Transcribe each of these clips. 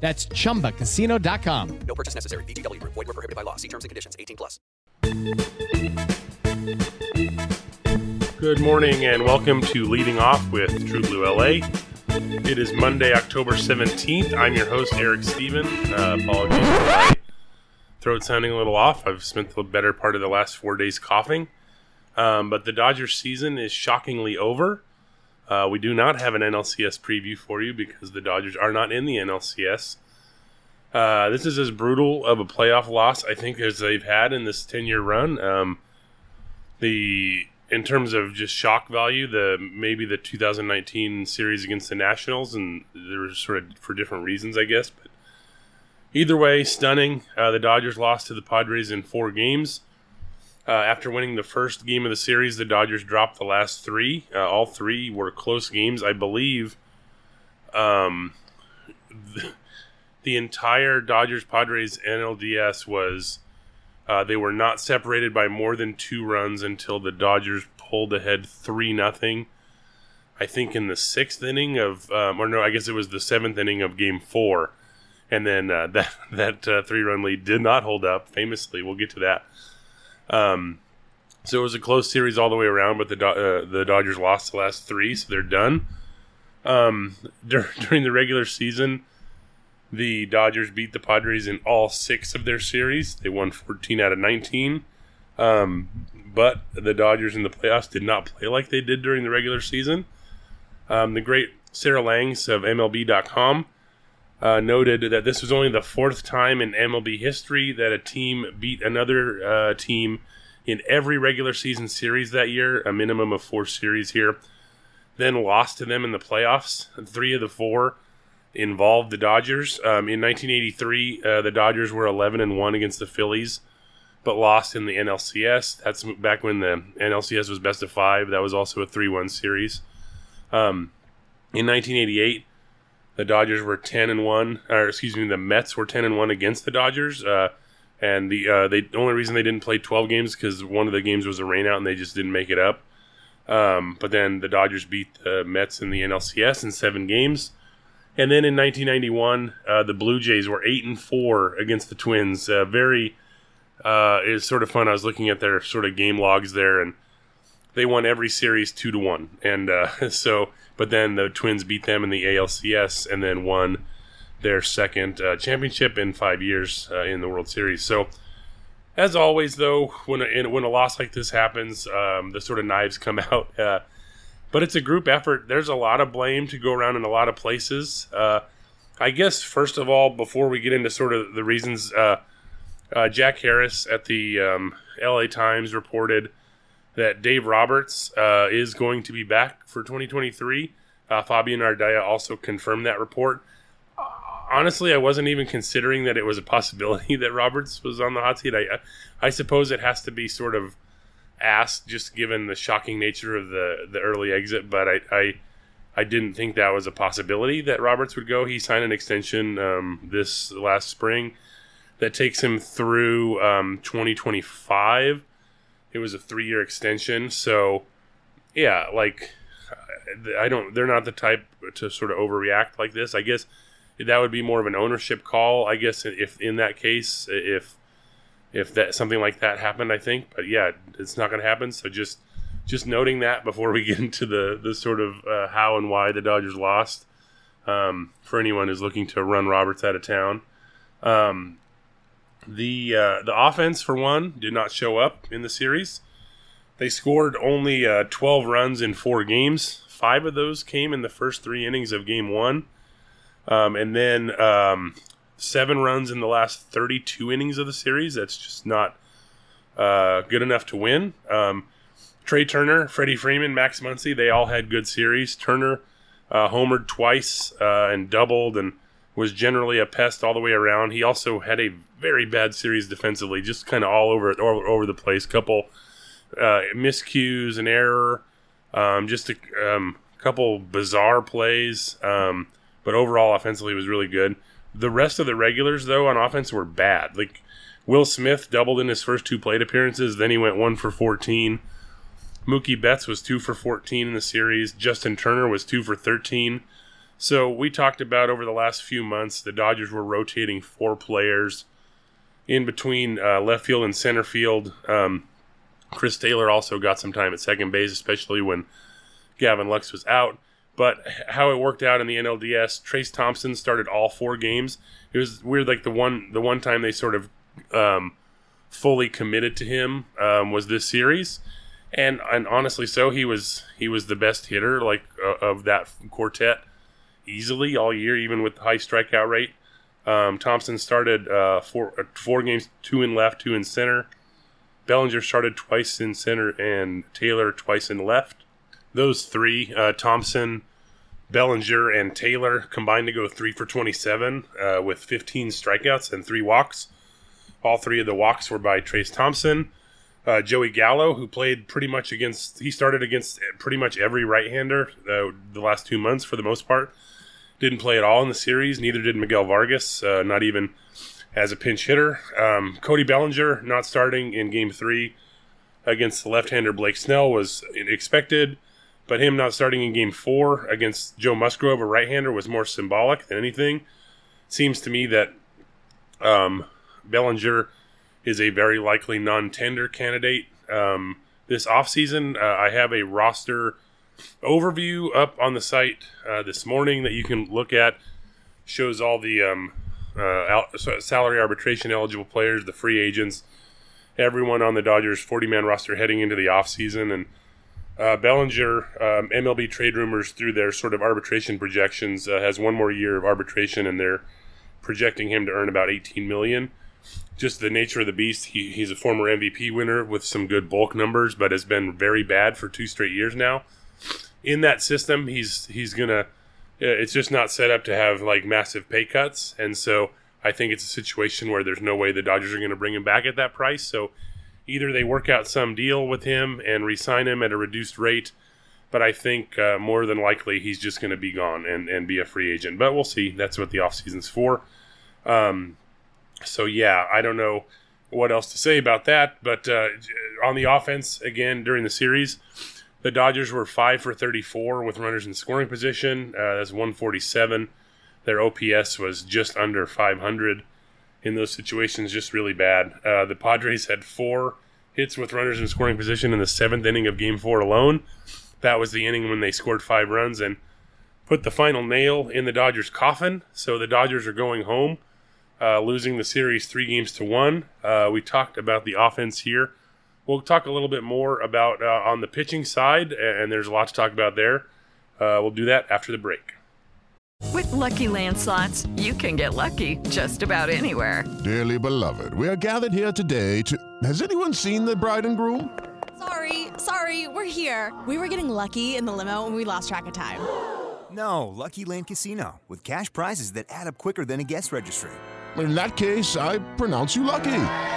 That's chumbacasino.com. No purchase necessary. VGW. Void were prohibited by law. See terms and conditions. 18 plus. Good morning and welcome to Leading Off with True Blue LA. It is Monday, October 17th. I'm your host, Eric Stephen. Uh, apologies for my throat sounding a little off. I've spent the better part of the last four days coughing. Um, but the Dodgers season is shockingly over. Uh, we do not have an NLCS preview for you because the Dodgers are not in the NLCS. Uh, this is as brutal of a playoff loss I think as they've had in this ten year run. Um, the in terms of just shock value, the maybe the 2019 series against the Nationals, and there was sort of for different reasons, I guess. But either way, stunning. Uh, the Dodgers lost to the Padres in four games. Uh, after winning the first game of the series, the Dodgers dropped the last three. Uh, all three were close games, I believe. Um, the, the entire Dodgers Padres NLDS was uh, they were not separated by more than two runs until the Dodgers pulled ahead three nothing. I think in the sixth inning of, um, or no, I guess it was the seventh inning of Game Four, and then uh, that that uh, three run lead did not hold up. Famously, we'll get to that. Um, so it was a close series all the way around, but the uh, the Dodgers lost the last three, so they're done. Um, dur- during the regular season, the Dodgers beat the Padres in all six of their series. They won 14 out of 19. Um, but the Dodgers in the playoffs did not play like they did during the regular season. Um, the great Sarah Langs of MLB.com uh, noted that this was only the fourth time in MLB history that a team beat another uh, team in every regular season series that year, a minimum of four series here, then lost to them in the playoffs. Three of the four involved the Dodgers. Um, in 1983, uh, the Dodgers were 11 and one against the Phillies, but lost in the NLCS. That's back when the NLCS was best of five. That was also a 3-1 series. Um, in 1988, the Dodgers were 10 and one, or excuse me, the Mets were 10 and one against the Dodgers. Uh, and the uh, they, the only reason they didn't play 12 games because one of the games was a rainout and they just didn't make it up. Um, but then the Dodgers beat the Mets in the NLCS in seven games. And then in 1991, uh, the Blue Jays were eight and four against the Twins. Uh, very, uh, it sort of fun. I was looking at their sort of game logs there, and they won every series two to one. And uh, so, but then the Twins beat them in the ALCS and then won their second uh, championship in five years uh, in the World Series. So, as always, though, when a, when a loss like this happens, um, the sort of knives come out. but it's a group effort. There's a lot of blame to go around in a lot of places. Uh, I guess first of all, before we get into sort of the reasons, uh, uh, Jack Harris at the um, LA Times reported that Dave Roberts uh, is going to be back for 2023. Uh, Fabian Ardaya also confirmed that report. Honestly, I wasn't even considering that it was a possibility that Roberts was on the hot seat. I, I suppose it has to be sort of asked, just given the shocking nature of the the early exit. But I, I, I didn't think that was a possibility that Roberts would go. He signed an extension um, this last spring that takes him through um, 2025. It was a three year extension, so yeah, like I don't. They're not the type to sort of overreact like this. I guess that would be more of an ownership call. I guess if in that case, if if that something like that happened, I think. But yeah, it's not going to happen. So just just noting that before we get into the the sort of uh, how and why the Dodgers lost. Um, for anyone who's looking to run Roberts out of town, um, the uh, the offense for one did not show up in the series. They scored only uh, 12 runs in four games. Five of those came in the first three innings of Game One, um, and then um, seven runs in the last 32 innings of the series. That's just not uh, good enough to win. Um, Trea Turner, Freddie Freeman, Max Muncy, they all had good series. Turner uh, homered twice uh, and doubled and was generally a pest all the way around. He also had a very bad series defensively, just kind of all over all over the place. Couple uh, miscues, an error, um, just a um, couple bizarre plays. Um, but overall, offensively, was really good. The rest of the regulars, though, on offense were bad. Like Will Smith doubled in his first two plate appearances, then he went one for 14. Mookie Betts was two for 14 in the series. Justin Turner was two for 13. So we talked about over the last few months, the Dodgers were rotating four players in between uh, left field and center field. Um, Chris Taylor also got some time at second base, especially when Gavin Lux was out. But how it worked out in the NLDS, Trayce Thompson started all four games. It was weird, like the one the one time they sort of um, fully committed to him um, was this series, and and honestly, so he was he was the best hitter like uh, of that quartet easily all year, even with the high strikeout rate. Um, Thompson started uh, four uh, four games, two in left, two in center. Bellinger started twice in center, and Taylor twice in left. Those three, uh, Thompson, Bellinger, and Taylor, combined to go three for 27 uh, with 15 strikeouts and three walks. All three of the walks were by Trayce Thompson. Uh, Joey Gallo, who played pretty much against, he started against pretty much every right hander uh, the last two months for the most part. Didn't play at all in the series. Neither did Miguel Vargas, uh, not even as a pinch hitter. Um, Cody Bellinger not starting in game three against the left hander Blake Snell was expected, but him not starting in game four against Joe Musgrove, a right hander, was more symbolic than anything. Seems to me that um, Bellinger is a very likely non tender candidate. Um, this offseason, uh, I have a roster overview up on the site uh, this morning that you can look at. Shows all the um, uh, salary arbitration eligible players, the free agents, everyone on the Dodgers 40 man roster heading into the offseason. And uh, Bellinger, um, MLB trade rumors through their sort of arbitration projections, uh, has one more year of arbitration, and they're projecting him to earn about 18 million. Just the nature of the beast. He, he's a former MVP winner with some good bulk numbers, but has been very bad for two straight years now. In that system, he's he's gonna it's just not set up to have like massive pay cuts, and so I think it's a situation where there's no way the Dodgers are going to bring him back at that price. So either they work out some deal with him and re-sign him at a reduced rate, but I think uh, more than likely he's just going to be gone and, and be a free agent. But we'll see. That's what the offseason's for. Um, so yeah, I don't know what else to say about that. But uh, on the offense, again during the series, the Dodgers were five for 34 with runners in scoring position. Uh, that's 147. Their OPS was just under 500 in those situations, just really bad. Uh, the Padres had four hits with runners in scoring position in the seventh inning of Game Four alone. That was the inning when they scored five runs and put the final nail in the Dodgers' coffin. So the Dodgers are going home, uh, losing the series three games to one. Uh, we talked about the offense here. We'll talk a little bit more about uh, on the pitching side, and there's a lot to talk about there. Uh, we'll do that after the break. With Lucky Land slots, you can get lucky just about anywhere. Dearly beloved, we are gathered here today to. Has anyone seen the bride and groom? Sorry, sorry, we're here. We were getting lucky in the limo and we lost track of time. No, Lucky Land Casino, with cash prizes that add up quicker than a guest registry. In that case, I pronounce you lucky.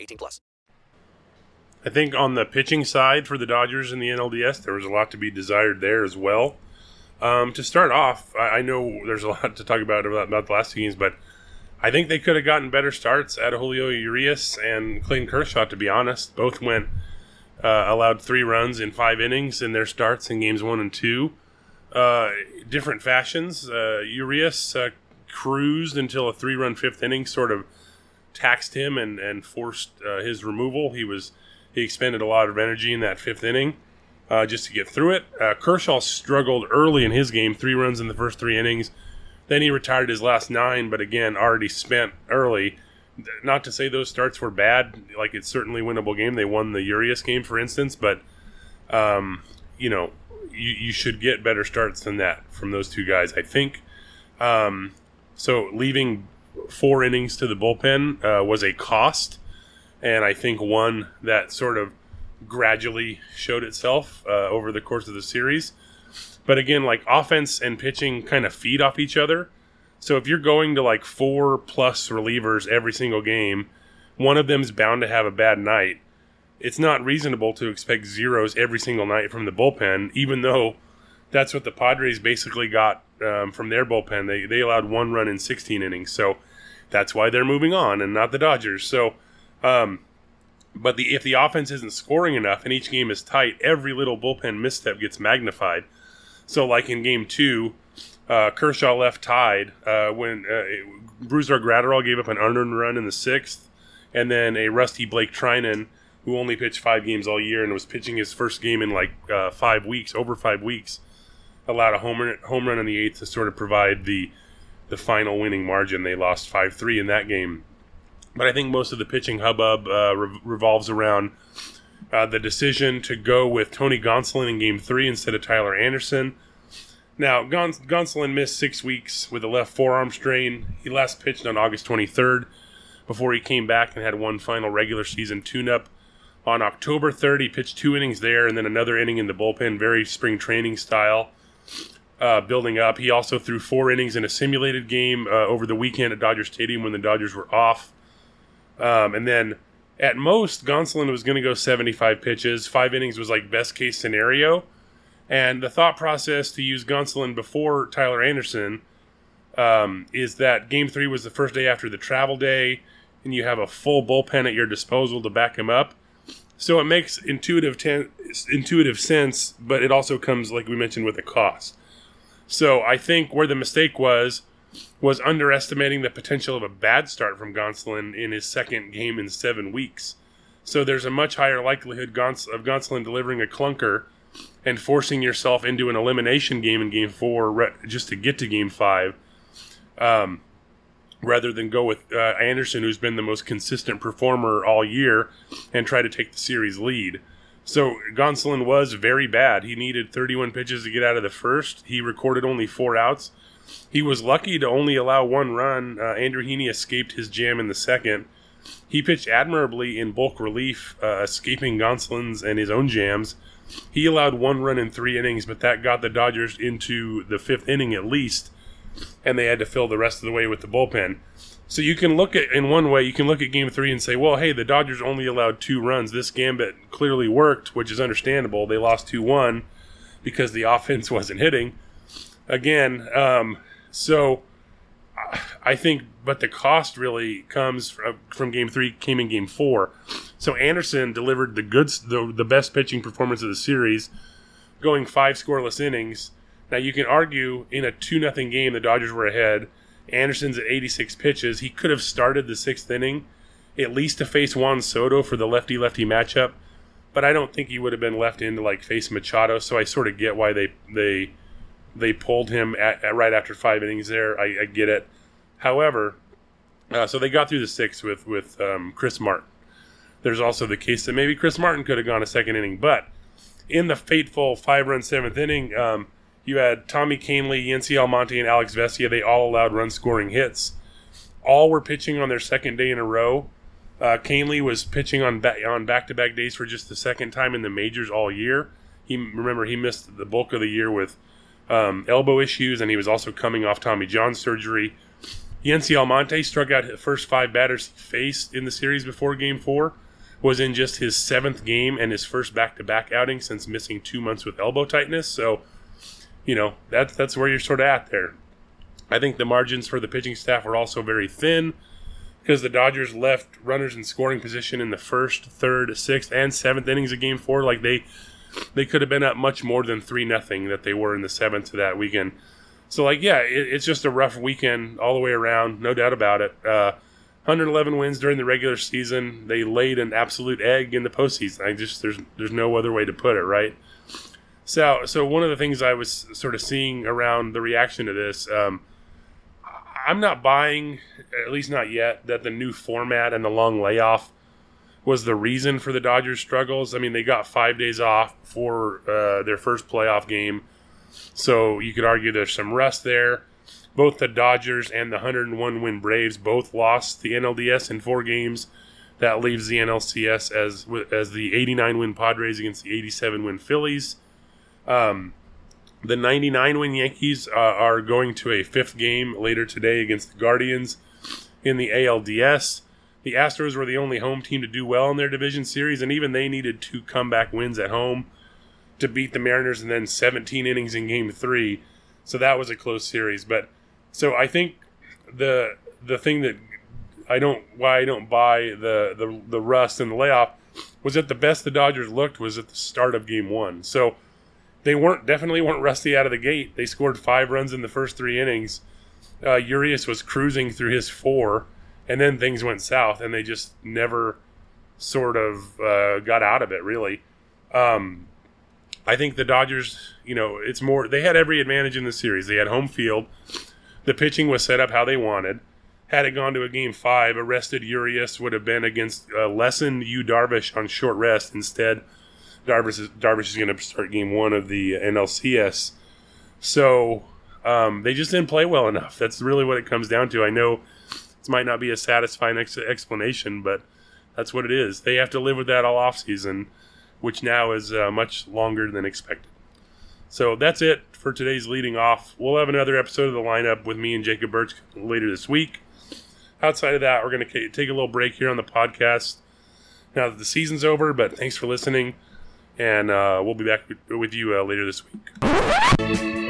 18 plus. I think on the pitching side for the Dodgers in the NLDS, there was a lot to be desired there as well. Um, to start off, I, I know there's a lot to talk about, about the last two games, but I think they could have gotten better starts at Julio Urias and Clayton Kershaw. To be honest, both went uh, allowed three runs in five innings in their starts in games one and two. Uh, different fashions. Uh, Urias uh, cruised until a three-run fifth inning sort of taxed him and and forced uh, his removal. He was he expended a lot of energy in that fifth inning uh, just to get through it. Uh, Kershaw struggled early in his game, three runs in the first three innings. Then he retired his last nine, but again, already spent early. Not to say those starts were bad, like it's certainly winnable game. They won the Urias game, for instance, but um, you know, you, you should get better starts than that from those two guys, I think. Um, so leaving four innings to the bullpen uh, was a cost, and I think one that sort of gradually showed itself uh, over the course of the series. But again, like offense and pitching kind of feed off each other. So if you're going to like four plus relievers every single game, one of them's bound to have a bad night. It's not reasonable to expect zeros every single night from the bullpen, even though that's what the Padres basically got um, from their bullpen. They they allowed one run in 16 innings, so that's why they're moving on, and not the Dodgers. So, um, but the if the offense isn't scoring enough and each game is tight, every little bullpen misstep gets magnified. So, like in Game Two, uh, Kershaw left tied uh, when uh, Brusdar Graterol gave up an unearned run in the sixth, and then a rusty Blake Treinen, who only pitched five games all year and was pitching his first game in like uh, five weeks, over five weeks, allowed a home run, home run in the eighth to sort of provide the the final winning margin. They lost five three in that game, but I think most of the pitching hubbub uh, re- revolves around. Uh, the decision to go with Tony Gonsolin in Game Three instead of Tyler Anderson. Now, Gon- Gonsolin missed six weeks with a left forearm strain. He last pitched on August 23rd before he came back and had one final regular season tune-up. On October 3rd, he pitched two innings there and then another inning in the bullpen, very spring training style, uh, building up. He also threw four innings in a simulated game uh, over the weekend at Dodger Stadium when the Dodgers were off. Um, and then at most, Gonsolin was going to go 75 pitches. Five innings was like best case scenario. And the thought process to use Gonsolin before Tyler Anderson um, is that Game Three was the first day after the travel day, and you have a full bullpen at your disposal to back him up. So it makes intuitive ten- intuitive sense, but it also comes, like we mentioned, with a cost. So I think where the mistake was was underestimating the potential of a bad start from Gonsolin in his second game in seven weeks. So there's a much higher likelihood of Gonsolin delivering a clunker and forcing yourself into an elimination game in game four just to get to game five, um, rather than go with uh, Anderson, who's been the most consistent performer all year, and try to take the series lead. So Gonsolin was very bad. He needed 31 pitches to get out of the first. He recorded only four outs. He was lucky to only allow one run. Uh, Andrew Heaney escaped his jam in the second. He pitched admirably in bulk relief, uh, escaping Gonsolin's and his own jams. He allowed one run in three innings, but that got the Dodgers into the fifth inning at least, and they had to fill the rest of the way with the bullpen. So you can look at in one way, you can look at game three and say, well, hey, the Dodgers only allowed two runs. This gambit clearly worked, which is understandable. They lost two one because the offense wasn't hitting. Again, um, so I think, but the cost really comes from, game three, came in game four. So Anderson delivered the goods, the, the best pitching performance of the series, going five scoreless innings. Now you can argue in a two nothing game, the Dodgers were ahead. Anderson's at 86 pitches. He could have started the sixth inning, at least to face Juan Soto for the lefty lefty matchup. But I don't think he would have been left in to like face Machado. So I sort of get why they they they pulled him at, at right after five innings there. I, I get it. However, uh, so they got through the sixth with with um, Chris Martin. There's also the case that maybe Chris Martin could have gone a second inning, but in the fateful five run seventh inning, um, you had Tommy Kahnle, Yency Almonte, and Alex Vesia. They all allowed run scoring hits. All were pitching on their second day in a row. Uh, was pitching on ba- on back to back days for just the second time in the majors all year. He remember he missed the bulk of the year with um, elbow issues, and he was also coming off Tommy John surgery. Yency Almonte struck out the first five batters he faced in the series before Game Four. Was in just his seventh game and his first back-to-back outing since missing two months with elbow tightness. So, you know that's that's where you're sort of at there. I think the margins for the pitching staff were also very thin because the Dodgers left runners in scoring position in the first, third, sixth, and seventh innings of Game Four. Like they they could have been up much more than three nothing that they were in the seventh of that weekend. So like yeah, it, it's just a rough weekend all the way around, no doubt about it. Uh, 111 wins during the regular season. They laid an absolute egg in the postseason. I just there's there's no other way to put it, right? So so one of the things I was sort of seeing around the reaction to this. Um, I'm not buying, at least not yet, that the new format and the long layoff was the reason for the Dodgers' struggles. I mean, they got five days off for uh, their first playoff game, so you could argue there's some rust there. Both the Dodgers and the 101 win Braves both lost the NLDS in four games. That leaves the NLCS as as the 89 win Padres against the 87 win Phillies. Um, the 99 win Yankees uh, are going to a fifth game later today against the Guardians in the ALDS. The Astros were the only home team to do well in their division series, and even they needed two comeback wins at home to beat the Mariners and then 17 innings in game three. So that was a close series. But so I think the the thing that I don't why I don't buy the the, the rust and the layoff was that the best the Dodgers looked was at the start of game one. So they weren't definitely weren't rusty out of the gate. They scored five runs in the first three innings. Uh, Urias was cruising through his four, and then things went south, and they just never sort of uh, got out of it. Really, um, I think the Dodgers. You know, it's more. They had every advantage in the series. They had home field. The pitching was set up how they wanted. Had it gone to a game five, arrested Urias would have been against uh, lessened Yu Darvish on short rest instead Darvish is, Darvish is going to start game one of the NLCS. So um, they just didn't play well enough. That's really what it comes down to. I know this might not be a satisfying ex- explanation, but that's what it is. They have to live with that all offseason, which now is uh, much longer than expected. So that's it for today's leading off. We'll have another episode of the lineup with me and Jacob Burch later this week. Outside of that, we're going to take a little break here on the podcast now that the season's over, but thanks for listening and uh, we'll be back with you uh, later this week.